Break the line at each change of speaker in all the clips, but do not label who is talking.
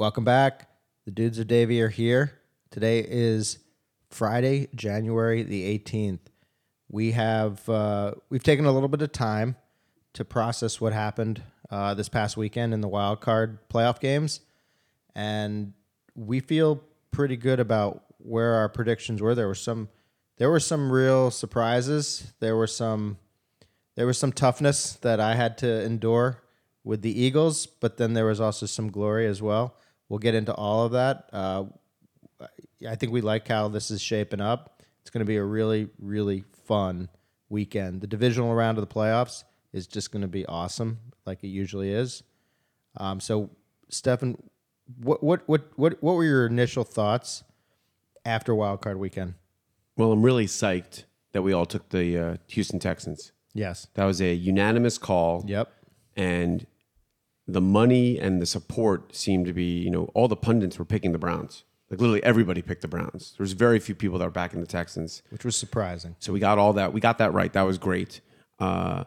Welcome back. The dudes of Davie are here. Today is Friday, January the 18th. We have uh, we've taken a little bit of time to process what happened uh, this past weekend in the wild card playoff games, and we feel pretty good about where our predictions were. There were some there were some real surprises. There were some there was some toughness that I had to endure with the Eagles, but then there was also some glory as well. We'll get into all of that. Uh, I think we like how this is shaping up. It's going to be a really, really fun weekend. The divisional round of the playoffs is just going to be awesome, like it usually is. Um, so, Stefan, what, what, what, what, what were your initial thoughts after Wild Card Weekend?
Well, I'm really psyched that we all took the uh, Houston Texans.
Yes.
That was a unanimous call.
Yep.
And the money and the support seemed to be, you know, all the pundits were picking the Browns. Like literally everybody picked the Browns. There was very few people that were backing the Texans.
Which was surprising.
So we got all that. We got that right. That was great. Uh,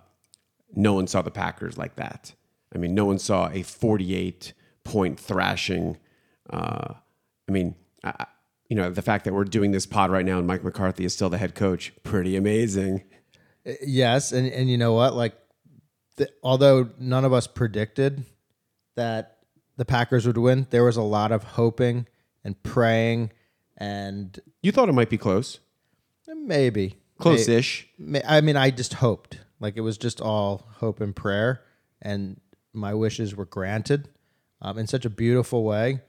no one saw the Packers like that. I mean, no one saw a 48 point thrashing. Uh, I mean, I, you know, the fact that we're doing this pod right now and Mike McCarthy is still the head coach, pretty amazing.
Yes, and and you know what? Like, the, although none of us predicted that the Packers would win, there was a lot of hoping and praying, and
You thought it might be close,
maybe
close-ish.
May- I mean, I just hoped. Like it was just all hope and prayer, and my wishes were granted um, in such a beautiful way.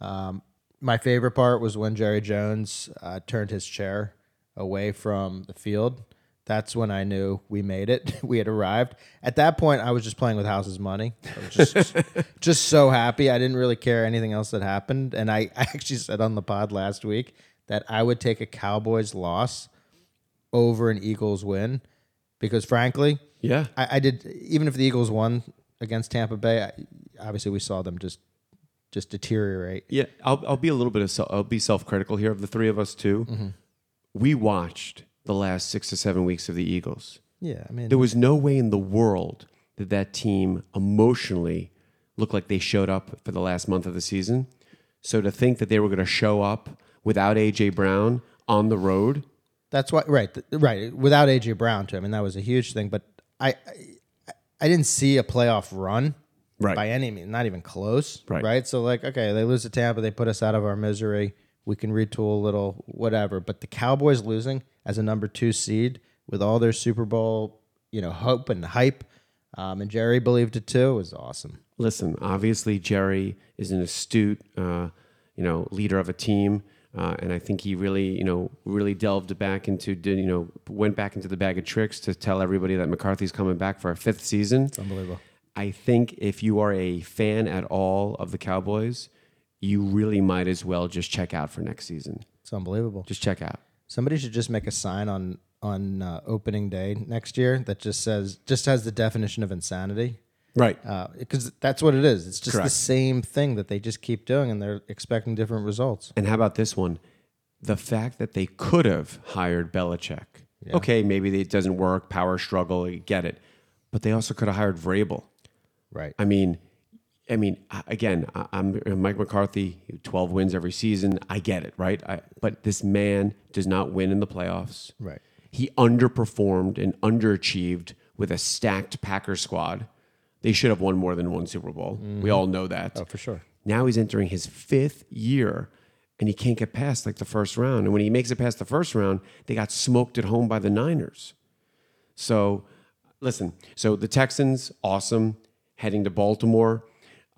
Um, my favorite part was when Jerry Jones uh, turned his chair away from the field. That's when I knew we made it. we had arrived. At that point, I was just playing with House's money. I was just, just so happy. I didn't really care anything else that happened. And I, I actually said on the pod last week that I would take a Cowboys loss over an Eagles win because, frankly,
Yeah.
I, I did. Even if the Eagles won against Tampa Bay, I, obviously we saw them just just deteriorate.
Yeah, I'll, I'll be a little bit of self, I'll be self-critical here of the three of us too. Mm-hmm. We watched the last six to seven weeks of the Eagles.
Yeah, I mean,
There was no way in the world that that team emotionally looked like they showed up for the last month of the season. So to think that they were going to show up without AJ Brown on the road,
That's why, right, right. Without AJ Brown, too. I mean, that was a huge thing. But I, I, I didn't see a playoff run
Right.
by any means, not even close.
Right.
Right. So like, okay, they lose to Tampa, they put us out of our misery. We can retool a little, whatever. But the Cowboys losing as a number two seed with all their Super Bowl, you know, hope and hype, um, and Jerry believed it too, was awesome.
listen, obviously Jerry is an astute, uh, you know, leader of a team, uh, and I think he really, you know, really delved back into, you know, went back into the bag of tricks to tell everybody that McCarthy's coming back for a fifth season.
It's unbelievable.
I think if you are a fan at all of the Cowboys, you really might as well just check out for next season.
It's unbelievable.
Just check out.
Somebody should just make a sign on on uh, opening day next year that just says just has the definition of insanity
Right.
because that's what it is. It's just the same thing that they just keep doing, and they're expecting different results.
And how about this one? The fact that they could have hired Belichick. Okay, maybe it doesn't work, power struggle, get it. But they also could have hired Vrabel.
Right.
I mean, I mean, again, I'm Mike McCarthy. 12 wins every season. I get it, right? I, but this man does not win in the playoffs.
Right.
He underperformed and underachieved with a stacked Packers squad. They should have won more than one Super Bowl. We mm-hmm. all know that.
Oh, for sure.
Now he's entering his fifth year and he can't get past like the first round. And when he makes it past the first round, they got smoked at home by the Niners. So, listen, so the Texans, awesome, heading to Baltimore.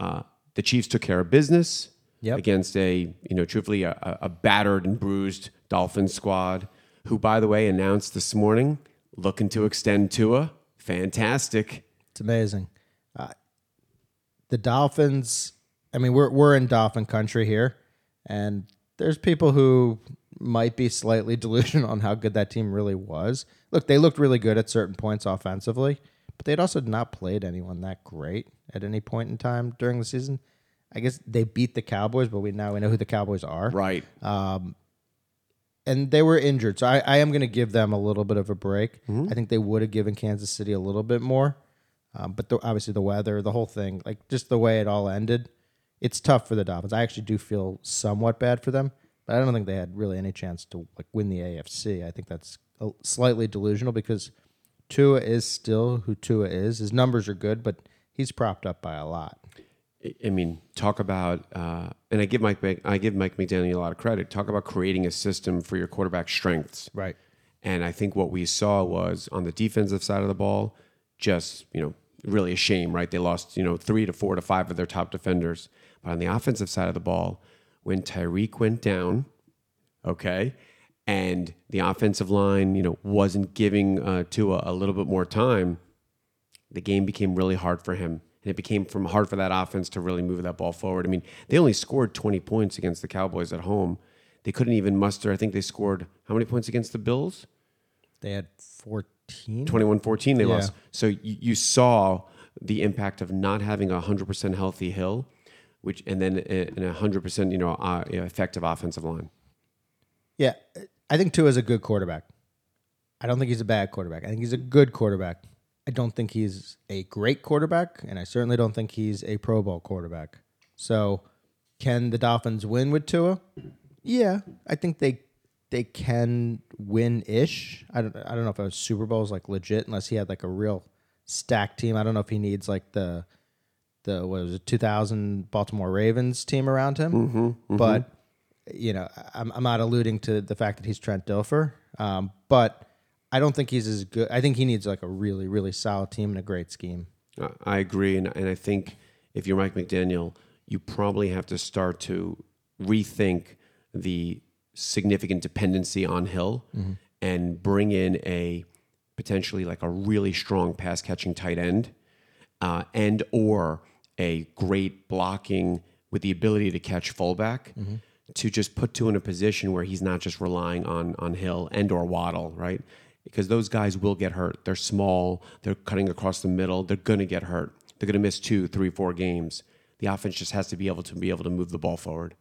Uh, the Chiefs took care of business
Yep.
against a, you know, truthfully, a, a battered and bruised Dolphins squad, who, by the way, announced this morning looking to extend Tua. Fantastic.
It's amazing. Uh, the Dolphins. I mean, we're we're in Dolphin country here, and there's people who might be slightly delusional on how good that team really was. Look, they looked really good at certain points offensively, but they'd also not played anyone that great at any point in time during the season. I guess they beat the Cowboys, but we now we know who the Cowboys are
Right.
and they were injured. So I, I am going to give them a little bit of a break. I think they would have given Kansas City a little bit more, um, but the, obviously the weather, the whole thing, like just the way it all ended, it's tough for the Dolphins. I actually do feel somewhat bad for them, but I don't think they had really any chance to like win the AFC. I think that's a, slightly delusional because Tua is still who Tua is. His numbers are good, but he's propped up by a lot.
I- mean, talk about, uh, and I give Mike, I give Mike McDaniel a lot of credit. Talk about creating a system for your quarterback strengths.
Right.
And I think what we saw was on the defensive side of the ball, just, you know, really a shame, right? They lost, you know, three to four to five of their top defenders. But on the offensive side of the ball, when Tyreek went down, okay, and the offensive line, you know, wasn't giving uh, Tua a little bit more time, the game became really hard for him. And it became from hard for that offense to really move that ball forward. I mean, they only scored 20 points against the Cowboys at home. They couldn't even muster, I think they scored how many points against the Bills?
They had 14.
21 14 they
Yeah.
lost. So you, you saw the impact of not having a 100% healthy Hill, which and then a, a 100% you know, uh, effective offensive line.
Yeah, I think Tua is a good quarterback. I don't think he's a bad quarterback. I think he's a good quarterback. I don't think he's a great quarterback, and I certainly don't think he's a Pro Bowl quarterback. So, can the Dolphins win with Tua? Yeah, I think they they can win ish. I don't I don't know if a Super Bowl is like legit unless he had like a real stacked team. I don't know if he needs like the the what was it 2000 Baltimore Ravens team around him. But you know, I'm, I'm not alluding to the fact that he's Trent Dilfer, um, but I don't think he's as good. I think he needs like a really, really solid team and a great scheme.
I- I agree, and, and I think if you're Mike McDaniel, you probably have to start to rethink the significant dependency on Hill and bring in a potentially like a really strong pass catching tight end, uh, and or a great blocking with the ability to catch fullback. To just put two in a position where he's not just relying on on Hill and or Waddle, right? Because those guys will get hurt. They're small. They're cutting across the middle. They're gonna get hurt. They're gonna miss two, three, four games. The offense just has to be able to be able to move the ball forward.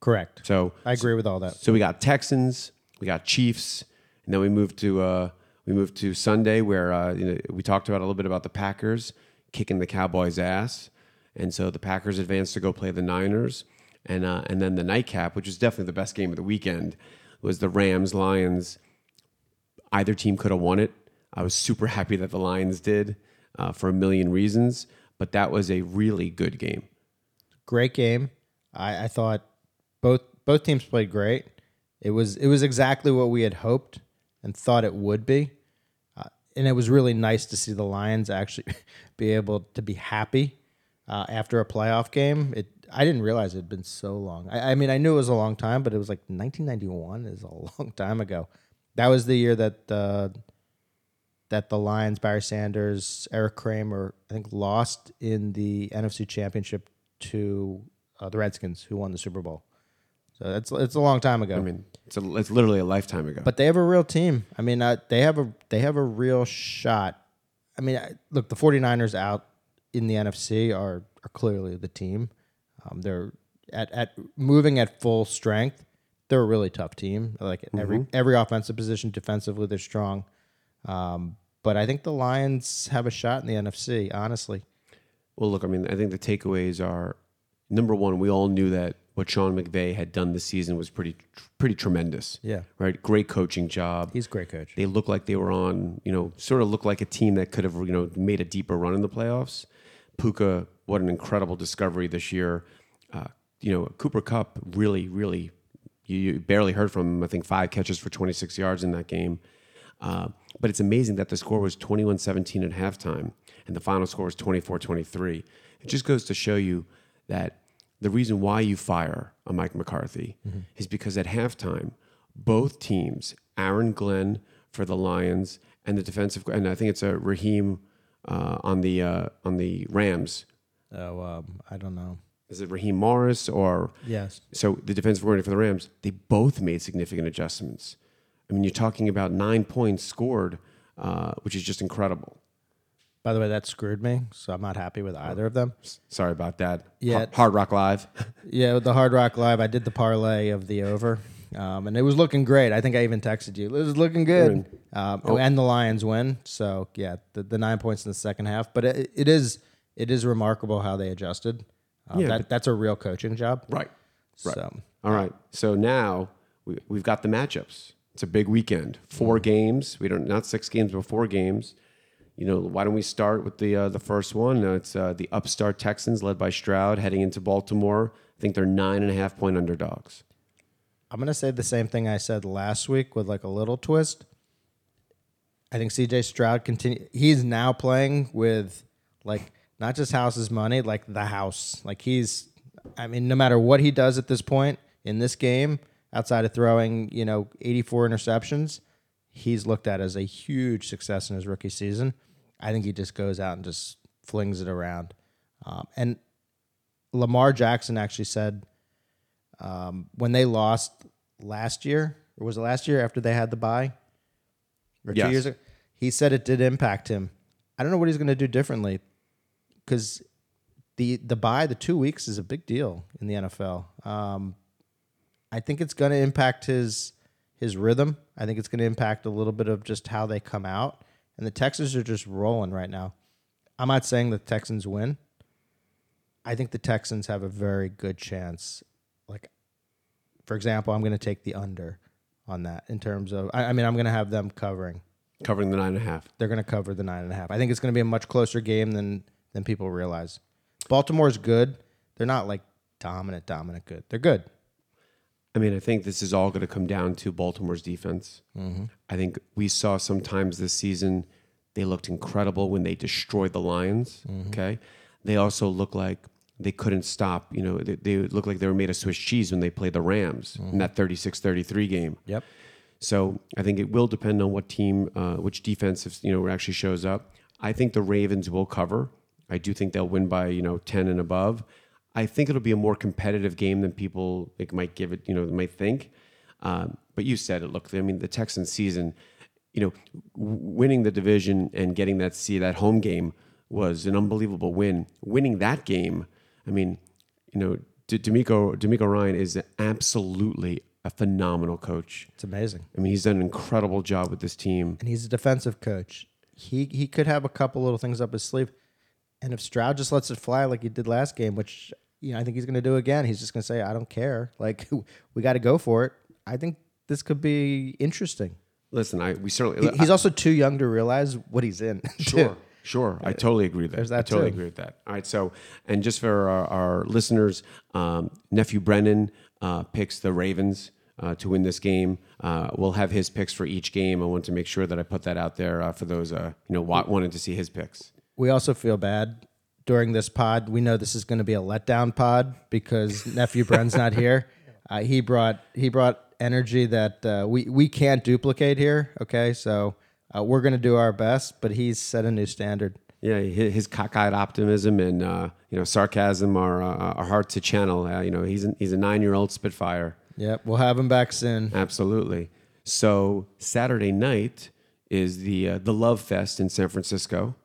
Correct.
So
I agree with all that.
so we got Texans, we got Chiefs, and then we moved to uh, we moved to Sunday where uh, you know, we talked about a little bit about the Packers kicking the Cowboys' ass, and so the Packers advanced to go play the Niners, and uh, and then the nightcap, which was definitely the best game of the weekend, was the Rams Lions. Either team could have won it. I was super happy that the Lions did uh, for a million reasons, but that was a really good game.
Great game. I, I thought both both teams played great. It was it was exactly what we had hoped and thought it would be, uh, and it was really nice to see the Lions actually be able to be happy uh, after a playoff game. It I didn't realize it had been so long. I, I mean, I knew it was a long time, but it was like 1991 is a long time ago. That was the year that uh, that the Lions, Barry Sanders, Eric Kramer, I think, lost in the NFC Championship to uh, the Redskins, who won the Super Bowl. So it's it's a long time ago.
I mean, it's a, it's literally a lifetime ago.
but they have a real team. I mean, uh, they have a they have a real shot. I mean, I- look, the 49ers out in the NFC are are clearly the team. Um, they're at at moving at full strength. They're a really tough team. Like at every every offensive position, defensively they're strong. Um, but I think the Lions have a shot in the NFC. Honestly,
Well, look, I mean, I think the takeaways are number one, we all knew that what Sean McVay had done this season was pretty, pretty tremendous.
Yeah.
Right. Great coaching job.
he's a great coach.
They look like they were on, you know, sort of look like a team that could have, you know, made a deeper run in the playoffs. Puka, what an incredible discovery this year. Uh, you know, Cooper Kupp really, really, you, you barely heard from him. I think five catches for 26 yards in that game. Uh, but it's amazing that the score was 21 17 at halftime and the final score was 24 23. It just goes to show you that the reason why you fire a Mike McCarthy is because at halftime, both teams, Aaron Glenn for the Lions and the defensive, and I think it's a Raheem uh, on the uh, on the Rams.
Oh, um, I don't know.
Is it Raheem Morris or
Yes,
so the defensive coordinator for the Rams? They both made significant adjustments. I mean, you're talking about nine points scored, uh, which is just incredible.
By the way, that screwed me, so I'm not happy with either of them.
Sorry about that.
Yeah.
Har- Hard Rock Live.
Yeah, with the Hard Rock Live, I did the parlay of the over, um, and it was looking great. I think I even texted you. It was looking good, um, and the Lions win. So yeah, the, the nine points in the second half. But it, it is it is remarkable how they adjusted. Um,
Yeah,
that, that's a real coaching job.
Right. Right.
So
All right. So now we, we've got the matchups. It's a big weekend. 4 games. We don't not six games, but four games. You know, why don't we start with the uh, the first one? Uh, it's uh, the upstart Texans, led by Stroud, heading into Baltimore. I think they're nine and a half point underdogs.
I'm gonna say the same thing I said last week with like a little twist. I think CJ Stroud continue. He's now playing with like not just house's money, like the house. Like he's, I mean, no matter what he does at this point in this game, outside of throwing, you know, 84 interceptions, he's looked at as a huge success in his rookie season. I think he just goes out and just flings it around. Um, and Lamar Jackson actually said um, when they lost last year, or was it last year after they had the bye? Or
Yes.
two years ago? He said it did impact him. I don't know what he's going to do differently because the the bye, the two weeks, is a big deal in the NFL. Um, I think it's going to impact his his rhythm. I think it's going to impact a little bit of just how they come out. And the Texans are just rolling right now. I'm not saying the Texans win. I think the Texans have a very good chance. Like, for example, I'm going to take the under on that in terms of. I, I mean, I'm going to have them covering.
Covering the nine and a half.
They're going to cover the nine and a half. I think it's going to be a much closer game than than people realize. Baltimore's good. They're not like dominant, dominant good. They're good.
I mean, I think this is all going to come down to Baltimore's defense. Mm-hmm. I think we saw sometimes this season they looked incredible when they destroyed the Lions. Mm-hmm. Okay, they also look like they couldn't stop. You know, they, they looked like they were made of Swiss cheese when they played the Rams in mm-hmm. that 36-33 game.
Yep.
So I think it will depend on what team, uh, which defense, if, you know, actually shows up. I think the Ravens will cover. I do think they'll win by you know ten and above. I think it'll be a more competitive game than people like, might give it, you know, might think. Um, but you said it. Look, I mean, the Texans season, you know, w- winning the division and getting that see that home game was an unbelievable win. Winning that game, I mean, you know, D- DeMeco DeMeco Ryan is absolutely a phenomenal coach.
It's amazing.
I mean, he's done an incredible job with this team.
and he's a defensive coach. He he could have a couple little things up his sleeve, and if Stroud just lets it fly like he did last game, which you know I think he's going to do again, he's just going to say, "I don't care. Like we got to go for it." I think this could be interesting.
Listen, I we certainly
He- he's also too young to realize what he's in.
Sure, sure. I totally agree with that.
There's that
I totally
too.
agree with that. All right. So, and just for our, our listeners, um, nephew Brennan uh, picks the Ravens uh, to win this game. Uh, we'll have his picks for each game. I want to make sure that I put that out there uh, for those uh, you know wa- wanting to see his picks.
We also feel bad during this pod. We know this is going to be a letdown pod because nephew Bren's not here. Uh, he brought he brought energy that uh, we we can't duplicate here. Okay, so uh, we're going to do our best, but he's set a new standard.
Yeah, his, cockeyed optimism and uh, you know sarcasm are uh, are hard to channel. Uh, you know, he's an, he's a nine year old Spitfire.
Yep, we'll have him back soon.
Absolutely. So Saturday night is the uh, the Love Fest in San Francisco.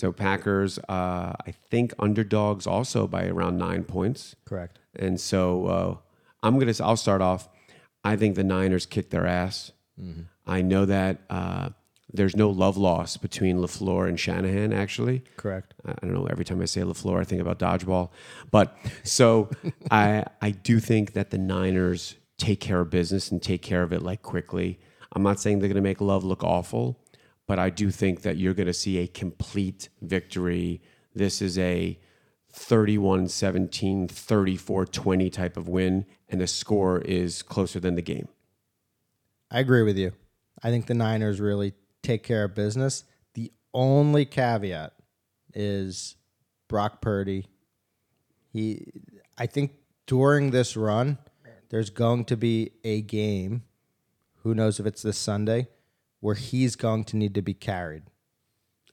So Packers, uh, I think underdogs also by around nine points.
Correct.
And so uh, I'm gonna. I'll start off. I think the Niners kick their ass. I know that uh, there's no love lost between LaFleur and Shanahan. Actually,
Correct.
I I don't know. Every time I say LaFleur, I think about dodgeball. But so I I do think that the Niners take care of business and take care of it like quickly. I'm not saying they're going to make Love look awful, but I do think that you're going to see a complete victory. This is a 31 17, 34 20 type of win, and the score is closer than the game.
I agree with you. I think the Niners really take care of business. The only caveat is Brock Purdy. He, I think during this run, there's going to be a game. Who knows if it's this Sunday, where he's going to need to be carried.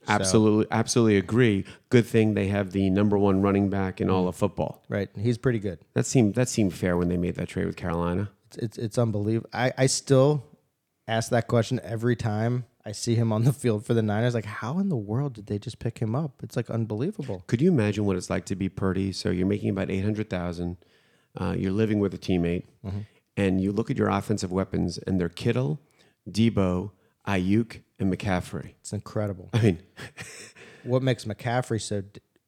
Absolutely, absolutely agree. Good thing they have the number one running back in all of football.
Right, he's pretty good.
That seemed that seemed fair when they made that trade with Carolina.
It's it's, it's unbelievable. I, I still ask that question every time I see him on the field for the Niners. Like, how in the world did they just pick him up? It's like unbelievable.
Could you imagine what it's like to be Purdy? So you're making about eight hundred thousand. Uh, you're living with a teammate, and you look at your offensive weapons, and they're Kittle, Deebo, Aiyuk, and McCaffrey.
It's incredible.
I mean,
what makes McCaffrey so?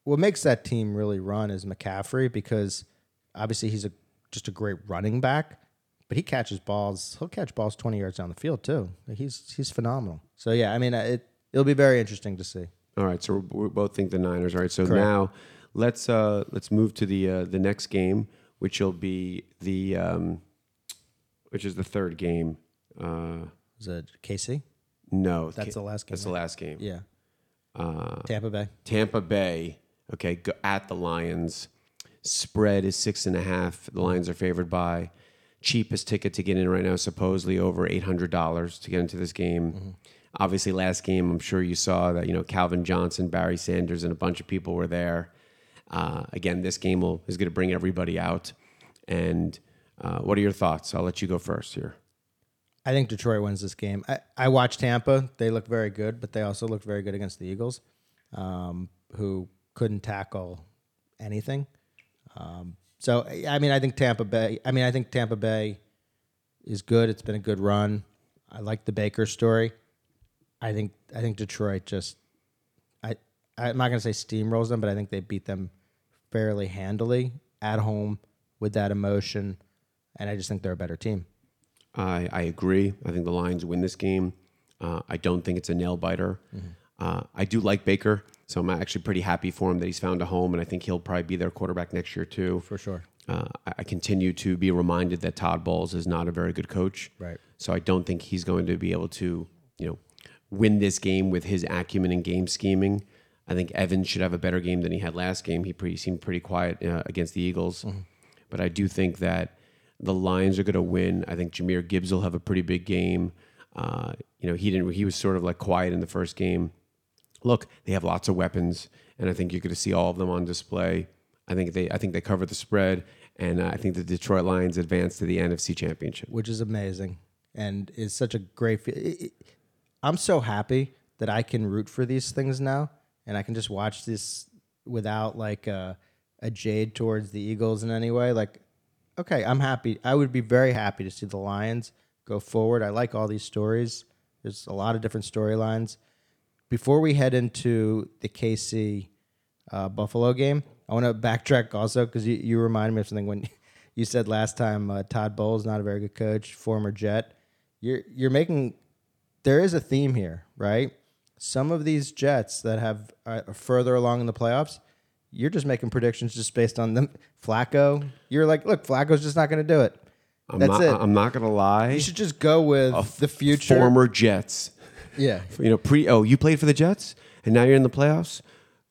what makes that team really run is McCaffrey because obviously he's a just a great running back, but he catches balls. He'll catch balls twenty yards down the field too. He's he's phenomenal. So yeah, I mean it it'll be very interesting to see.
All right, so we both think the Niners. All right, so now let's uh, let's move to the uh, the next game, which will be the um, which is the third game. Uh,
Is it KC?
No,
That's the last game,
That's the last game.
Yeah.
Uh,
Tampa Bay.
Tampa Bay, okay, go at the Lions. Spread is six and a half. The Lions are favored by. Cheapest ticket to get in right now, supposedly over eight hundred dollars to get into this game. Obviously, last game, I'm sure you saw that you know Calvin Johnson, Barry Sanders, and a bunch of people were there. Uh, again, this game will, is going to bring everybody out. And uh, what are your thoughts? I'll let you go first here.
I think Detroit wins this game. I, I watched Tampa. They look very good, but they also looked very good against the Eagles, um, who couldn't tackle anything. Um, so I mean, I think Tampa Bay. I mean, I think Tampa Bay is good. It's been a good run. I like the Baker story. I think I think Detroit just. I I'm not gonna say steamrolls them, but I think they beat them fairly handily at home with that emotion, and I just think they're a better team.
I, I agree. I think the Lions win this game. Uh, I don't think it's a nail biter. Uh, I do like Baker, so I'm actually pretty happy for him that he's found a home, and I think he'll probably be their quarterback next year too.
For sure.
Uh, I, continue to be reminded that Todd Bowles is not a very good coach.
Right.
So I don't think he's going to be able to, you know, win this game with his acumen and game scheming. I think Evans should have a better game than he had last game. He pretty, seemed pretty quiet uh, against the Eagles, but I do think that the Lions are going to win. I think Jahmyr Gibbs will have a pretty big game. Uh, you know, he didn't. He was sort of like quiet in the first game. Look, they have lots of weapons, and I think you're going to see all of them on display. I think they. I think they cover the spread, and I think the Detroit Lions advance to the NFC Championship.
which is amazing and is such a great. It- I'm so happy that I can root for these things now, and I can just watch this without like a, a jade towards the Eagles in any way. Like, okay, I'm happy. I would be very happy to see the Lions go forward. I like all these stories. There's a lot of different storylines. Before we head into the KC uh, Buffalo game, I want to backtrack also because you, you reminded me of something when you said last time uh, Todd Bowles not a very good coach, former Jet. You're you're making there is a theme here, right? Some of these Jets that have are further along in the playoffs, you're just making predictions just based on them. Flacco, you're like, look, Flacco's just not going to do it.
I'm
That's
not,
it.
I'm not going to lie.
you should just go with the future.
Former Jets.
yeah,
You know, pre. Oh, you played for the Jets, and now you're in the playoffs.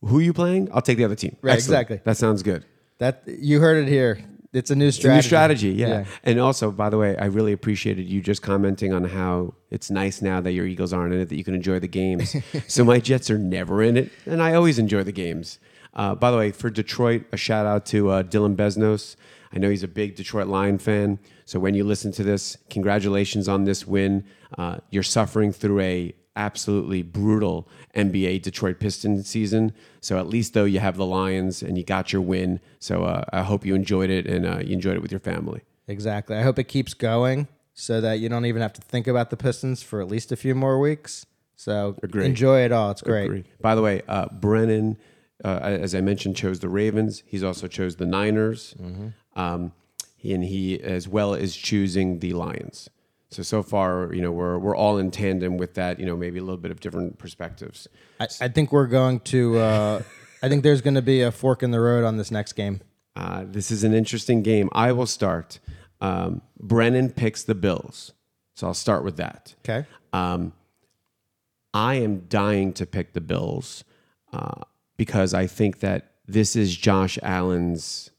Who are you playing? I'll take the other team.
Right,
Excellent.
exactly.
That sounds good.
that you heard it here. It's a new strategy.
new strategy, yeah.
Yeah.
And also, by the way, I really appreciated you just commenting on how it's nice now that your Eagles aren't in it that you can enjoy the games. so my Jets are never in it, and I always enjoy the games. Uh, by the way, for Detroit, a shout out to uh, Dylan Besnos. I know he's a big Detroit Lion fan. So when you listen to this, congratulations on this win. Uh, you're suffering through a absolutely brutal NBA Detroit Pistons season. So at least though you have the Lions and you got your win. So uh, I hope you enjoyed it and uh, you enjoyed it with your family.
Exactly. I hope it keeps going so that you don't even have to think about the Pistons for at least a few more weeks. So enjoy it all. It's great.
By the way, uh, Brennan, uh, as I mentioned, chose the Ravens. He's also chose the Niners, um, and he as well is choosing the Lions. So so far, you know, we're we're all in tandem with that. You know, maybe a little bit of different perspectives.
I, I think we're going to. Uh, I think there's going to be a fork in the road on this next game.
Uh, this is an interesting game. I will start. Um, Brennan picks the Bills, so I'll start with that.
Okay.
Um, I am dying to pick the Bills uh, because I think that this is Josh Allen's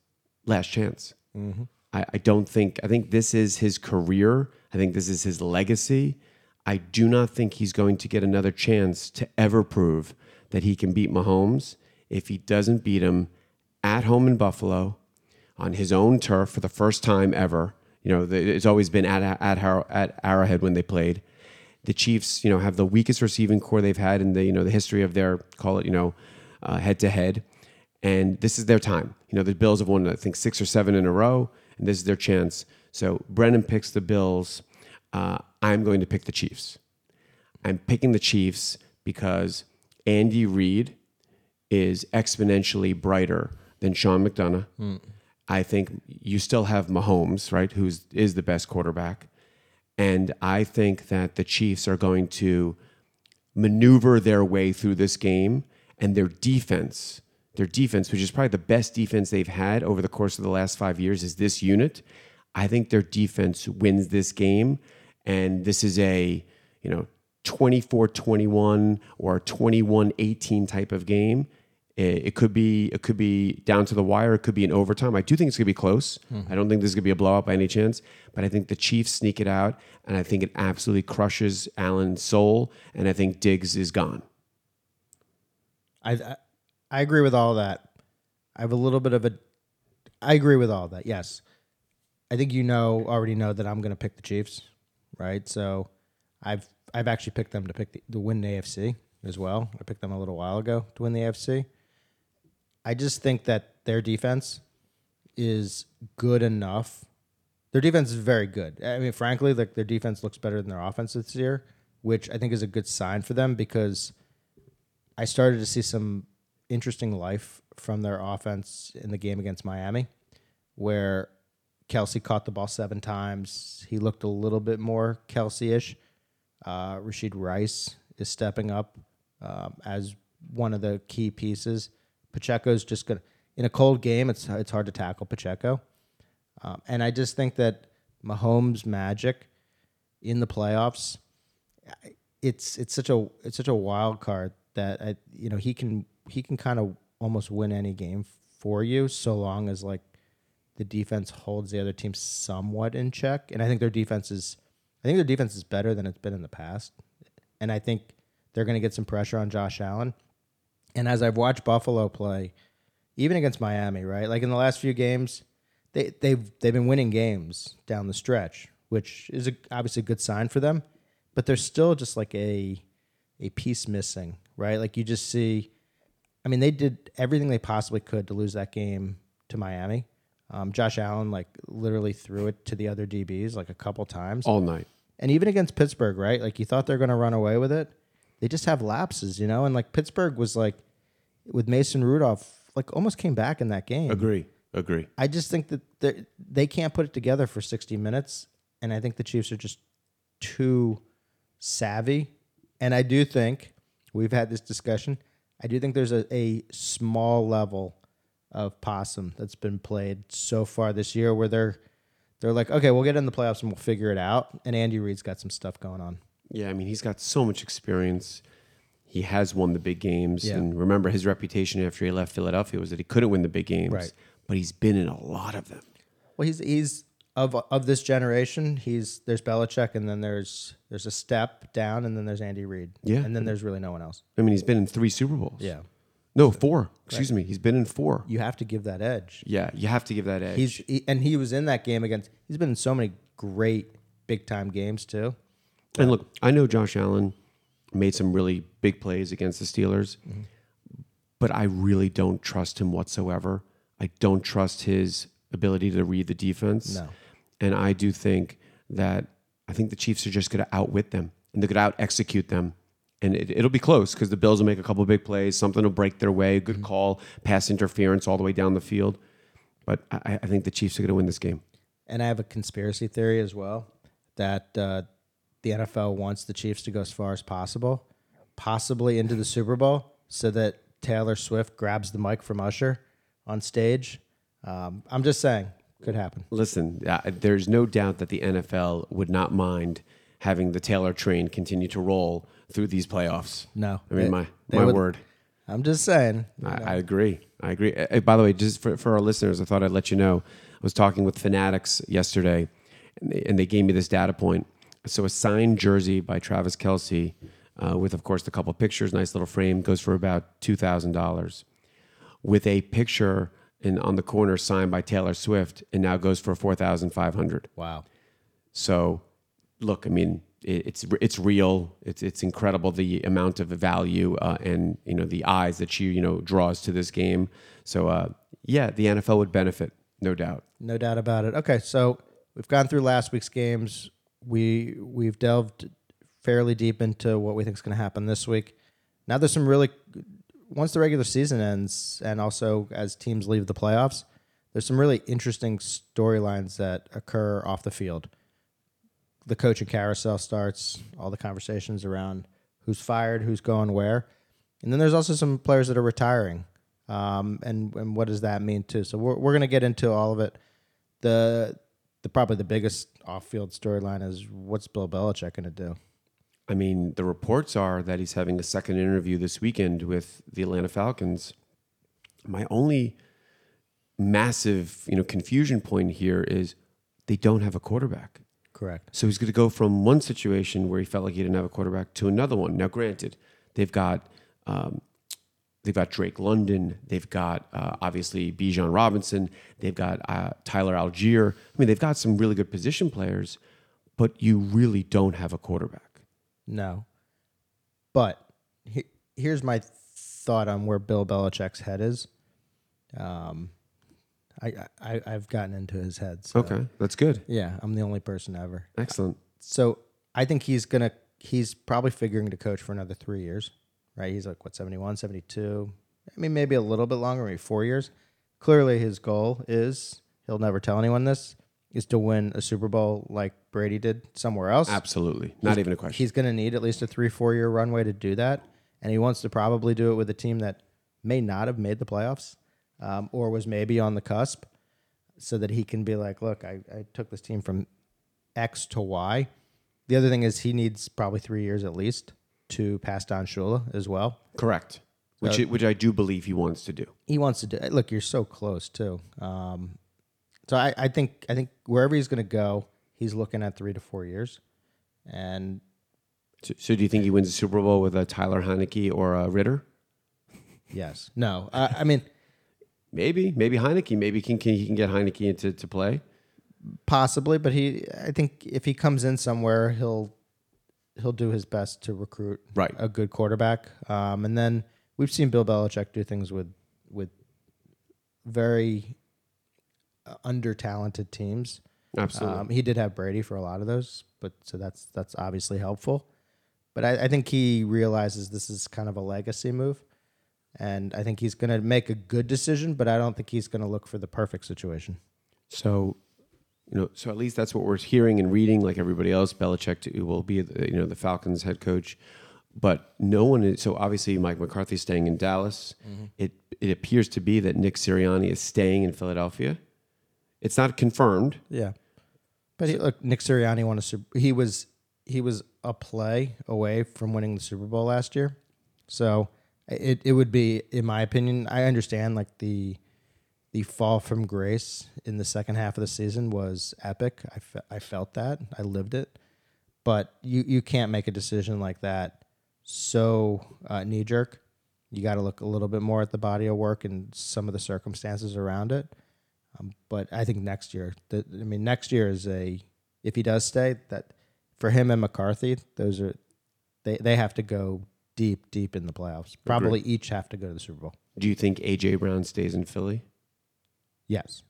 last chance. Mm-hmm. I, I don't think, I think this is his career. I think this is his legacy. I do not think he's going to get another chance to ever prove that he can beat Mahomes if he doesn't beat him at home in Buffalo on his own turf for the first time ever. You know, it's always been at at, at Arrowhead when they played. The Chiefs, you know, have the weakest receiving corps they've had in the you know the history of their call it you know head to head, and this is their time. You know, the Bills have won I think six or seven in a row, and this is their chance. So Brennan picks the Bills. Uh, I'm going to pick the Chiefs. I'm picking the Chiefs because Andy Reid is exponentially brighter than Sean McDonough. I think you still have Mahomes, right, who's the best quarterback. And I think that the Chiefs are going to maneuver their way through this game and their defense, their defense, which is probably the best defense they've had over the course of the last five years, is this unit. I think their defense wins this game. And this is a, you know, 24 21 or 21 18 type of game. It, could be it could be down to the wire. It could be an overtime. I do think it's gonna be close. Mm-hmm. I don't think this is gonna be a blowout by any chance. But I think the Chiefs sneak it out, and I think it absolutely crushes Allen's soul. And I think Diggs is gone.
I, I agree with all that. I have a little bit of a. I agree with all that. Yes, I think you know already know that I'm going to pick the Chiefs, right? So, I've I've actually picked them to pick the, to win the AFC as well. I picked them a little while ago to win the AFC. I just think that their defense is good enough. Their defense is very good. I mean, frankly, like their defense looks better than their offense this year, which I think is a good sign for them because I started to see some interesting life from their offense in the game against Miami, where Kelce caught the ball seven times. He looked a little bit more Kelce ish. Uh, Rashee Rice is stepping up um, as one of the key pieces. Pacheco's just gonna in a cold game. It's it's hard to tackle Pacheco, um, and I just think that Mahomes' magic in the playoffs it's it's such a it's such a wild card that I you know he can he can kind of almost win any game for you so long as like the defense holds the other team somewhat in check. And I think their defense is I think their defense is better than it's been in the past. And I think they're going to get some pressure on Josh Allen. And as I've watched Buffalo play even against Miami right like in the last few games they they've they've been winning games down the stretch which is a, obviously a good sign for them. But there's still just like a a piece missing, right? Like you just see, I mean, they did everything they possibly could to lose that game to Miami. Um, Josh Allen like literally threw it to the other DBs like a couple times,
All night.
and even against Pittsburgh, right? Like you thought they're going to run away with it, they just have lapses, you know. And like Pittsburgh was like with Mason Rudolph, like almost came back in that game.
Agree. Agree.
I just think that they they can't put it together for 60 minutes, and I think the Chiefs are just too savvy. And I do think we've had this discussion. I do think there's a, a small level of possum that's been played so far this year where they're they're like, okay, we'll get in the playoffs and we'll figure it out. And Andy Reid's got some stuff going on.
Yeah, I mean, he's got so much experience. He has won the big games.
Yeah.
And remember, his reputation after he left Philadelphia was that he couldn't win the big games.
Right.
But he's been in a lot of them.
Well, he's he's of of this generation. He's there's Belichick, and then there's there's a step down, and then there's Andy Reid.
Yeah.
and then there's really no one else.
I mean, he's been in three Super Bowls.
Yeah,
No, four. Excuse me. He's been in four.
you have to give that edge.
Yeah, you have to give that edge.
He's he, and he was in that game against. He's been in so many great big time games too.
and look, I know Josh Allen made some really big plays against the Steelers,
Mm-hmm.
but I really don't trust him whatsoever. I don't trust his ability to read the defense.
No.
And I do think that I think the Chiefs are just going to outwit them and they're going to out execute them. And it, it'll be close because the Bills will make a couple big plays. Something will break their way. Good call, pass interference all the way down the field. But I, I think the Chiefs are going to win this game.
And I have a conspiracy theory as well that uh, the NFL wants the Chiefs to go as far as possible, possibly into the Super Bowl, so that Taylor Swift grabs the mic from Usher on stage. Um, I'm just saying, could happen.
Listen, uh, there's no doubt that the NFL would not mind having the Taylor train continue to roll through these playoffs.
No,
I mean
they-
my
they
my
would-
word.
I'm just saying.
I, I agree. I agree. Uh, by the way, just for, for our listeners, I thought I'd let you know. I was talking with Fanatics yesterday, and they, and they gave me this data point. So a signed jersey by Travis Kelce, uh, with of course the couple pictures, nice little frame, goes for about two thousand dollars. With a picture in on the corner signed by Taylor Swift, and now goes for four thousand five hundred.
Wow.
So, look, I mean, it, it's it's real. It's it's incredible the amount of value uh, and you know the eyes that she you know draws to this game. So, uh, yeah, the NFL would benefit, no doubt.
No doubt about it. Okay, so we've gone through last week's games. We we've delved fairly deep into what we think is going to happen this week. Now there's some really once the regular season ends, and also as teams leave the playoffs, there's some really interesting storylines that occur off the field. The coaching carousel starts, all the conversations around who's fired, who's going where, and then there's also some players that are retiring, um, and and what does that mean too? So we're we're gonna get into all of it. The the probably the biggest off field storyline is what's Bill Belichick gonna do?
I mean, the reports are that he's having a second interview this weekend with the Atlanta Falcons. My only massive, you know, confusion point here is they don't have a quarterback.
Correct.
So he's going to go from one situation where he felt like he didn't have a quarterback to another one. Now, granted, they've got um, they've got Drake London, they've got uh, obviously Bijan Robinson, they've got uh, Tyler Allgeier. I mean, they've got some really good position players, but you really don't have a quarterback.
No. But he, here's my thought on where Bill Belichick's head is. Um, I, I I've gotten into his head. So,
Okay, that's good.
Yeah, I'm the only person ever.
Excellent.
So I think he's gonna. He's probably figuring to coach for another three years, right? He's like what 71, 72. I mean, maybe a little bit longer, maybe four years. Clearly, his goal is he'll never tell anyone this is to win a Super Bowl like Brady did somewhere else.
Absolutely. Not even a question.
He's going to need at least a three, four year runway to do that. And he wants to probably do it with a team that may not have made the playoffs um, or was maybe on the cusp so that he can be like, look, I, I took this team from X to Y. The other thing is he needs probably three years at least to pass Don Shula as well.
Correct. Which, which I do believe he wants to do.
He wants to do. Look, you're so close too. Um, so I, I think I think wherever he's going to go, he's looking at three to four years, and
So, so do you think he wins a Super Bowl with a Tyler Heinicke or a Ridder?
yes, no, I, I mean
Maybe. Maybe Heinicke. Maybe can, can, he can get Heinicke into to play.
possibly, but he I think if he comes in somewhere, he'll he'll do his best to recruit
Right.
a good quarterback. Um, and then we've seen Bill Belichick do things with with very under talented teams.
Absolutely.
Um, he did have Brady for a lot of those, but so that's that's obviously helpful. But I, I think he realizes this is kind of a legacy move, and I think he's going to make a good decision. But I don't think he's going to look for the perfect situation.
So, you know, so at least that's what we're hearing and reading. Like everybody else, Belichick will be, the, you know, the Falcons head coach. But no one is. So obviously, Mike McCarthy's staying in Dallas. It it appears to be that Nick Sirianni is staying in Philadelphia. It's not confirmed.
Yeah, but he, look, Nick Sirianni won a Super. He was he was a play away from winning the Super Bowl last year, so it it would be, in my opinion, I understand like the the fall from grace in the second half of the season was epic. I, fe- I felt that I lived it, but you you can't make a decision like that so uh, knee jerk. You got to look a little bit more at the body of work and some of the circumstances around it. Um, but I think next year, the, I mean, next year is a if he does stay, that for him and McCarthy, those are they they have to go deep, deep in the playoffs. Probably each have to go to the Super Bowl.
Do you think AJ Brown stays in Philly?
Yes.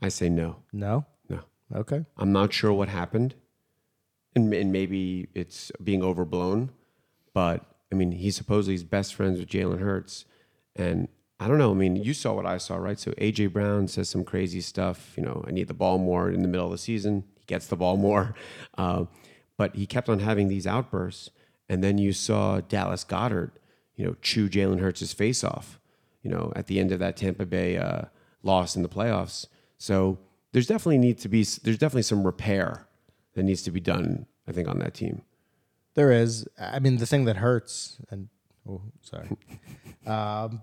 I say no.
No.
No.
Okay.
I'm not sure what happened, and, and maybe it's being overblown. But I mean, he supposedly is best friends with Jalen Hurts, and I don't know. I mean, you saw what I saw, right? So AJ Brown says some crazy stuff. You know, I need the ball more in the middle of the season. He gets the ball more, uh, but he kept on having these outbursts. And then you saw Dallas Goedert, you know, chew Jalen Hurts' face off. You know, at the end of that Tampa Bay uh, loss in the playoffs. So there's definitely need to be there's definitely some repair that needs to be done. I think on that team.
There is. I mean, the thing that hurts, and oh, sorry, um,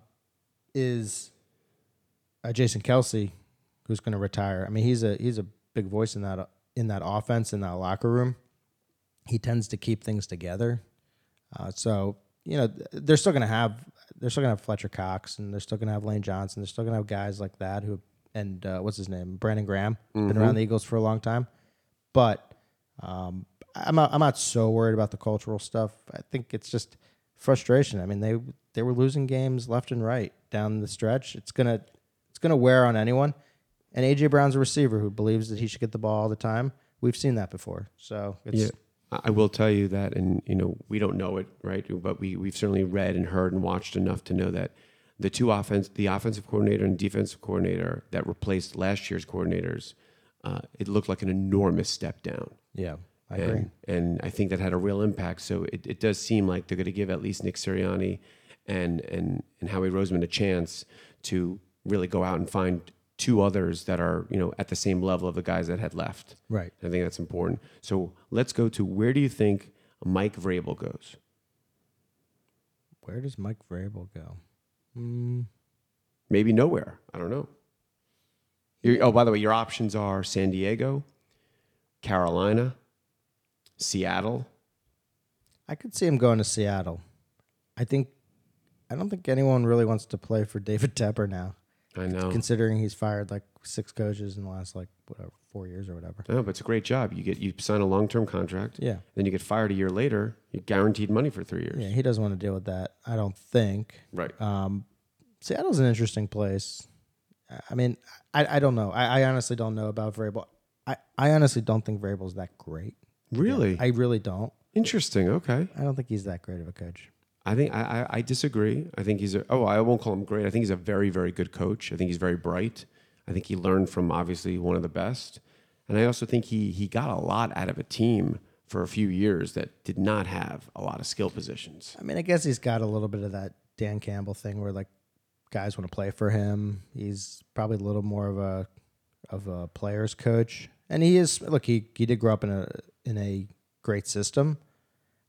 is uh, Jason Kelce, who's going to retire. I mean, he's a he's a big voice in that in that offense in that locker room. He tends to keep things together. Uh, so you know they're still going to have they're still going to have Fletcher Cox and they're still going to have Lane Johnson. They're still going to have guys like that who and uh, what's his name Brandon Graham been around the Eagles for a long time, but um, I'm not, I'm not so worried about the cultural stuff. I think it's just frustration. I mean they they were losing games left and right down the stretch. It's gonna it's gonna wear on anyone. And AJ Brown's a receiver who believes that he should get the ball all the time. We've seen that before, so it's
Yeah. I will tell you that, and you know, we don't know it, right? But we we've certainly read and heard and watched enough to know that the two offense, the offensive coordinator and defensive coordinator that replaced last year's coordinators, uh, it looked like an enormous step down.
Yeah, I agree.
And, and I think that had a real impact. So it, it does seem like they're going to give at least Nick Sirianni and, and, and Howie Roseman a chance to really go out and find two others that are, you know, at the same level of the guys that had left.
Right.
I think that's important. So let's go to where do you think Mike Vrabel goes?
Where does Mike Vrabel go? Mm,
Maybe nowhere. I don't know. Your- oh, by the way, your options are San Diego, Carolina, Seattle.
I could see him going to Seattle. I think. I don't think anyone really wants to play for David Tepper now,
I know.
considering he's fired like six coaches in the last like whatever four years or whatever.
No, but it's a great job. You get you sign a long term contract.
Yeah,
Then you get fired a year later. You're guaranteed money for three years.
yeah. He doesn't want to deal with that. I don't think.
Right.
Um, Seattle's an interesting place. I- mean, I, I don't know. I, I honestly don't know about Vrabel. I, I honestly don't think Vrabel's that great.
Really
I really don't.
interesting. Okay.
I don't think he's that great of a coach.
I think I, I, disagree. I think he's a oh I won't call him great. I think he's a very very good coach. I think he's very bright. I think he learned from obviously one of the best, and I also think he he got a lot out of a team for a few years that did not have a lot of skill positions.
I mean, I guess he's got a little bit of that Dan Campbell thing where like guys want to play for him. He's probably a little more of a of a player's coach, and he is. Look, he he did grow up in a in a great system.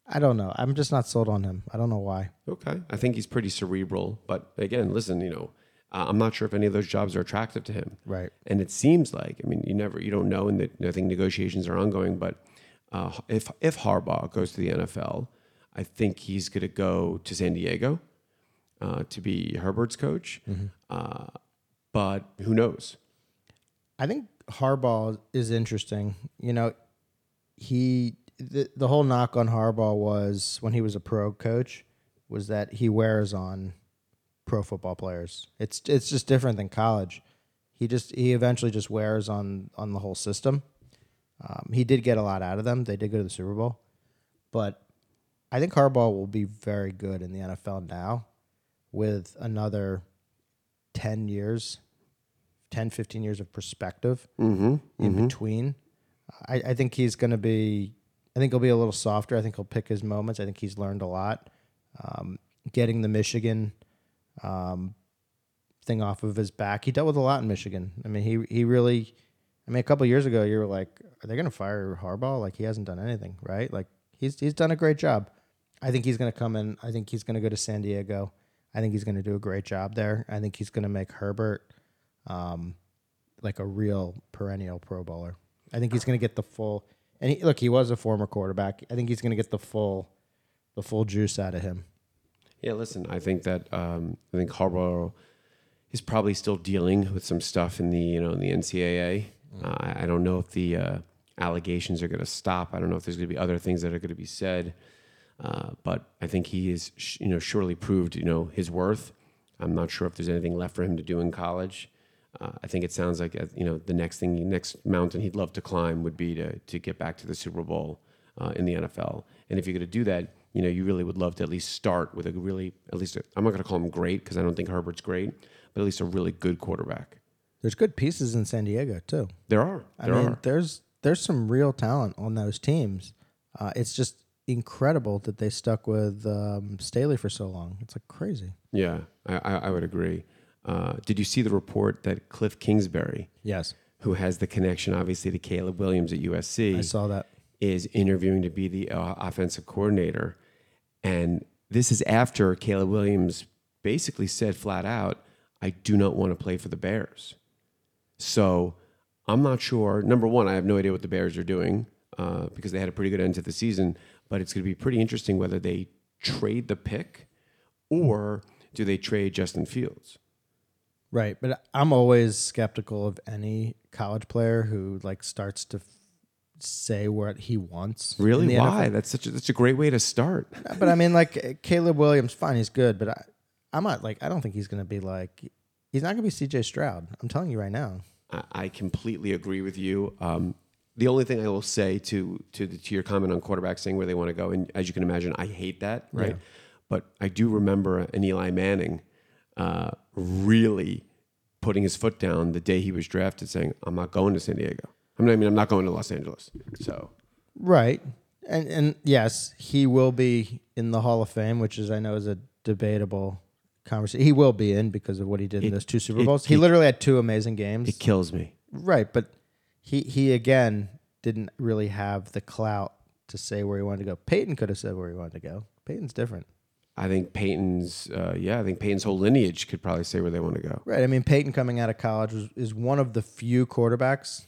I don't know. I'm just not sold on him. I don't know why.
Okay, I think he's pretty cerebral, but again, listen, you know, uh, I'm not sure if any of those jobs are attractive to him.
Right.
And it seems like, I mean, you never, you don't know, and that I think negotiations are ongoing. But uh, if if Harbaugh goes to the NFL, I think he's going to go to San Diego uh, to be Herbert's coach. Uh, but who knows?
I think Harbaugh is interesting. You know, he the, the whole knock on Harbaugh was when he was a pro coach was that he wears on pro football players. It's it's just different than college. He just he eventually just wears on on the whole system. Um, he did get a lot out of them. They did go to the Super Bowl, but I think Harbaugh will be very good in the NFL now with another 10 years 10 15 years of perspective
Mm-hmm.
in between. I, I think he's going to be. I think he'll be a little softer. I think he'll pick his moments. I think he's learned a lot. Um, getting the Michigan um, thing off of his back, he dealt with a lot in Michigan. I mean, he he really. I mean, a couple years ago, you were like, "Are they going to fire Harbaugh? Like he hasn't done anything, right? Like he's he's done a great job. I think he's going to come in. I think he's going to go to San Diego. I think he's going to do a great job there. I think he's going to make Herbert um, like a real perennial Pro Bowler. I think he's going to get the full. And he, look, he was a former quarterback. I think he's going to get the full, the full juice out of him.
Yeah, listen, I think that um, I think Harbaugh is probably still dealing with some stuff in the you know in the NCAA. Uh, I, don't know if the uh, allegations are going to stop. I don't know if there's going to be other things that are going to be said. Uh, but I think he is sh- you know surely proved you know his worth. I'm not sure if there's anything left for him to do in college. Uh, I think it sounds like uh, you know the next thing, next mountain he'd love to climb would be to to get back to the Super Bowl uh, in the NFL. And if you're going to do that, you know you really would love to at least start with a really at least i I'm not going to call him great because I don't think Herbert's great, but at least a really good quarterback.
There's good pieces in San Diego too.
There are.
I mean,
are.
there's there's some real talent on those teams. Uh, it's just incredible that they stuck with um, Staley for so long. It's like crazy.
Yeah, I, I, I would agree. Uh, did you see the report that Cliff Kingsbury,
Yes,
who has the connection obviously to Caleb Williams at USC,
I saw that.
is interviewing to be the uh, offensive coordinator. And this is after Caleb Williams basically said flat out, I do not want to play for the Bears. So I'm not sure. Number one, I have no idea what the Bears are doing uh, because they had a pretty good end to the season, but it's going to be pretty interesting whether they trade the pick or do they trade Justin Fields.
Right, but I'm always skeptical of any college player who like starts to f- say what he wants.
Really? Why? That's such a, that's a great way to start.
But I mean, like Caleb Williams, fine, he's good, but I, I'm not like I don't think he's going to be like he's not going to be C.J. Stroud. I'm telling you right now.
I, I completely agree with you. Um, The only thing I will say to to the, to your comment on quarterbacks saying where they want to go, and as you can imagine, I hate that, right? But I do remember an Eli Manning uh, really putting his foot down the day he was drafted, saying, "I'm not going to San Diego. I mean, I mean, I'm not going to Los Angeles." So
Right. And and yes, he will be in the Hall of Fame, which is I know is a debatable conversation. He will be in because of what he did in those two Super
it-
Bowls. he
it-
literally had two amazing games.
it kills me.
right, but he he again didn't really have the clout to say where he wanted to go. Peyton could have said where he wanted to go. Peyton's different.
I think Peyton's, uh, yeah, I think Peyton's whole lineage could probably say where they want to go.
Right. I mean, Peyton coming out of college was, is one of the few quarterbacks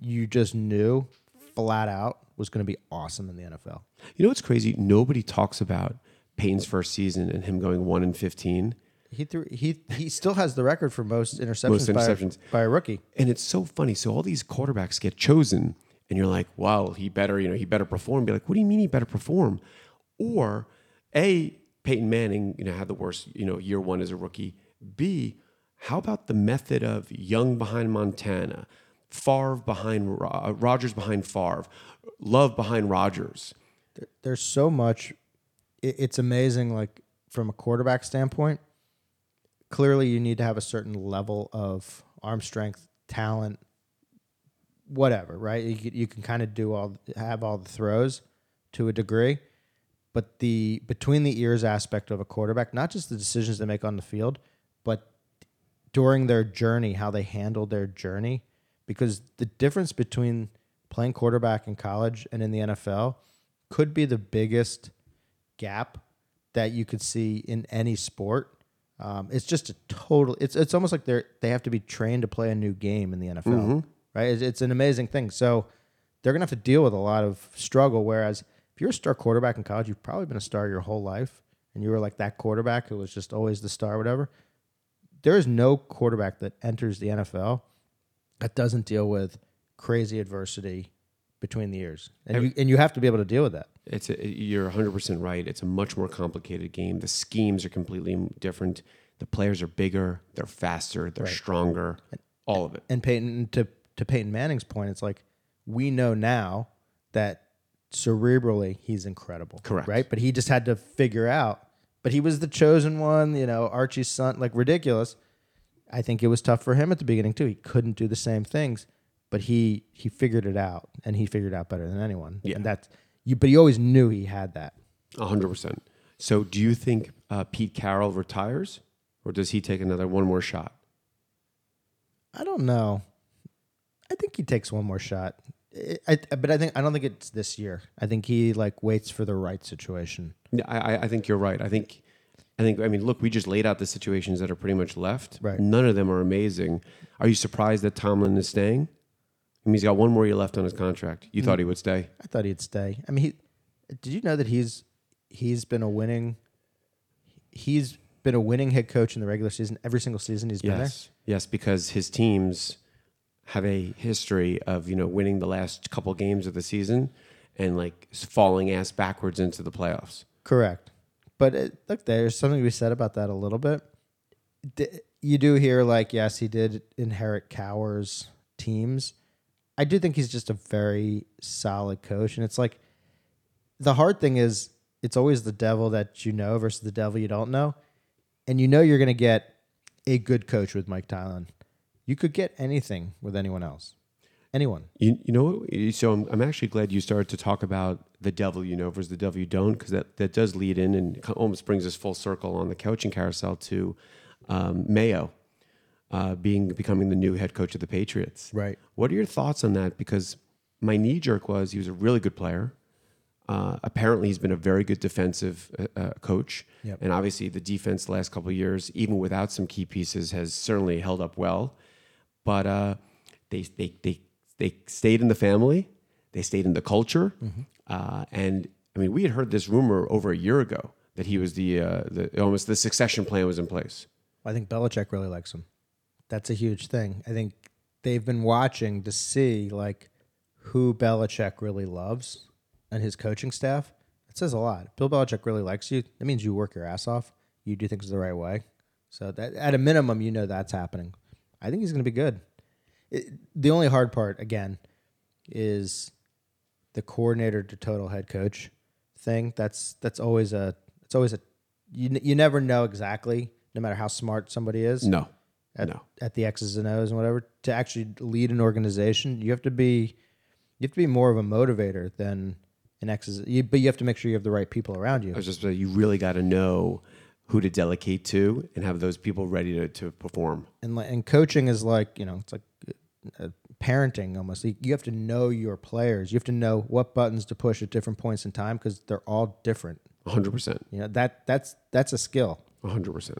you just knew flat out was going to be awesome in the NFL.
You know what's crazy? Nobody talks about Peyton's first season and him going one and fifteen.
He threw he he still has the record for most interceptions,
Most
by a-
interceptions.
by a rookie.
And it's so funny. So all these quarterbacks get chosen, and you're like, "Wow, he better, you know, he better perform." Be like, "What do you mean he better perform?" Or a Peyton Manning, you know, had the worst, you know, year one as a rookie. B, how about the method of Young behind Montana, Favre behind Ro- uh, Rodgers behind Favre, Love behind Rodgers?
There's so much. It's amazing. Like from a quarterback standpoint, clearly you need to have a certain level of arm strength, talent, whatever. Right? You you can kind of do all have all the throws to a degree, but the between the ears aspect of a quarterback, not just the decisions they make on the field, but during their journey, how they handle their journey, because the difference between playing quarterback in college and in the NFL could be the biggest gap that you could see in any sport. Um, it's just a total. It's it's almost like they're they have to be trained to play a new game in the NFL, right? It's, it's an amazing thing. So they're gonna have to deal with a lot of struggle. Whereas if you're a star quarterback in college, you've probably been a star your whole life, and you were like that quarterback who was just always the star, whatever. There is no quarterback that enters the NFL that doesn't deal with crazy adversity between the years, and you and you have to be able to deal with that.
It's a, you're 100% right. It's a much more complicated game. The schemes are completely different. The players are bigger, they're faster, they're stronger, And, all of it.
And Peyton to to Peyton Manning's point, it's like we know now that cerebrally he's incredible.
Correct.
Right? But he just had to figure out. But he was the chosen one, you know, Archie's son, like ridiculous. I think it was tough for him at the beginning too. He couldn't do the same things, but he he figured it out and he figured it out better than anyone.
Yeah.
And that's you but he always knew he had that.
100%. So do you think uh, Pete Carroll retires or does he take another one more shot?
I don't know. I think he takes one more shot. I, I, but I think I don't think it's this year. I think he like waits for the right situation.
Yeah, I, I- think you're right. I think, I think, I mean, look, we just laid out the situations that are pretty much left.
Right.
None of them are amazing. Are you surprised that Tomlin is staying? I mean, he's got one more year left on his contract. You thought he would stay?
I thought he'd stay. I mean, he did you know that he's he's been a winning he's been a winning head coach in the regular season every single season he's been there.
Yes, yes, because his teams have a history of you know winning the last couple games of the season and like falling ass backwards into the playoffs.
Correct. But it, look, there's something to be said about that a little bit. You do hear like, yes, he did inherit Cowher's teams. I do think he's just a very solid coach, and it's like the hard thing is it's always the devil that you know versus the devil you don't know, and you know you're going to get a good coach with Mike Tomlin. You could get anything with anyone else, anyone.
You, you know, so I'm, I'm actually glad you started to talk about the devil you know versus the devil you don't, because that, that does lead in and almost brings us full circle on the coaching carousel to um, Mayo uh, being becoming the new head coach of the Patriots.
Right.
What are your thoughts on that? Because my knee jerk was he was a really good player. Uh, apparently, he's been a very good defensive uh, uh, coach,
Yep.
and obviously the defense the last couple of years, even without some key pieces, has certainly held up well. But uh, they they they they stayed in the family, they stayed in the culture, uh, and I mean, we had heard this rumor over a year ago that he was the uh, the almost the succession plan was in place.
I think Belichick really likes him. That's a huge thing. I think they've been watching to see like who Belichick really loves and his coaching staff. It says a lot. Bill Belichick really likes you. That means you work your ass off. You do things the right way. So that at a minimum, you know that's happening. I think he's going to be good. It, the only hard part, again, is the coordinator to total head coach thing. That's that's always a it's always a you you never know exactly no matter how smart somebody is
No,
at,
no.
at the X's and O's and whatever to actually lead an organization. You have to be you have to be more of a motivator than an X's. You, but you have to make sure you have the right people around you.
I was just you really got to know who to delegate to and have those people ready to, to perform.
and and coaching is like you know it's like uh, parenting almost you have to know your players you have to know what buttons to push at different points in time because they're all different
100%.
you know that that's that's a skill
100%.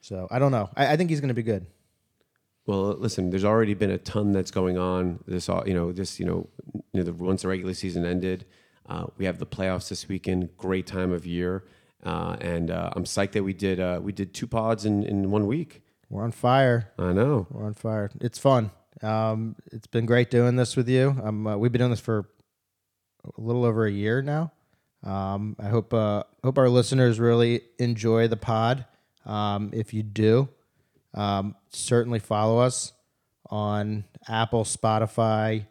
so i don't know i, I think he's going to be good
Well, listen, there's already been a ton that's going on. This, all you know, this, you know, you know, the, once the regular season ended, uh, we have the playoffs this weekend. Great time of year, uh, and uh, I'm psyched that we did uh, we did two pods in, in one week.
we're on fire
I know.
we're on fire it's fun um, it's been great doing this with you um, uh, we've been doing this for a little over a year now um, i hope uh, hope our listeners really enjoy the pod um, if you do um, certainly follow us on Apple, Spotify.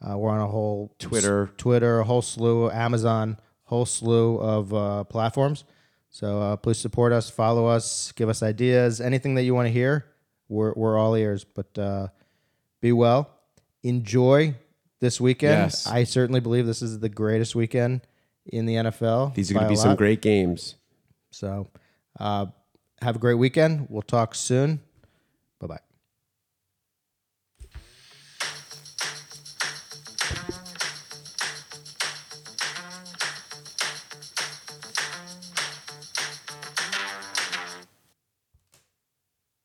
Uh, we're on a whole
Twitter.
Twitter, a whole slew, Amazon, whole slew of uh, platforms. So uh, please support us, follow us, give us ideas, anything that you want to hear. We're we're all ears. But uh, be well, enjoy this weekend.
Yes.
I certainly believe this is the greatest weekend in the NFL.
These are going to be some great games.
So uh, have a great weekend. We'll talk soon.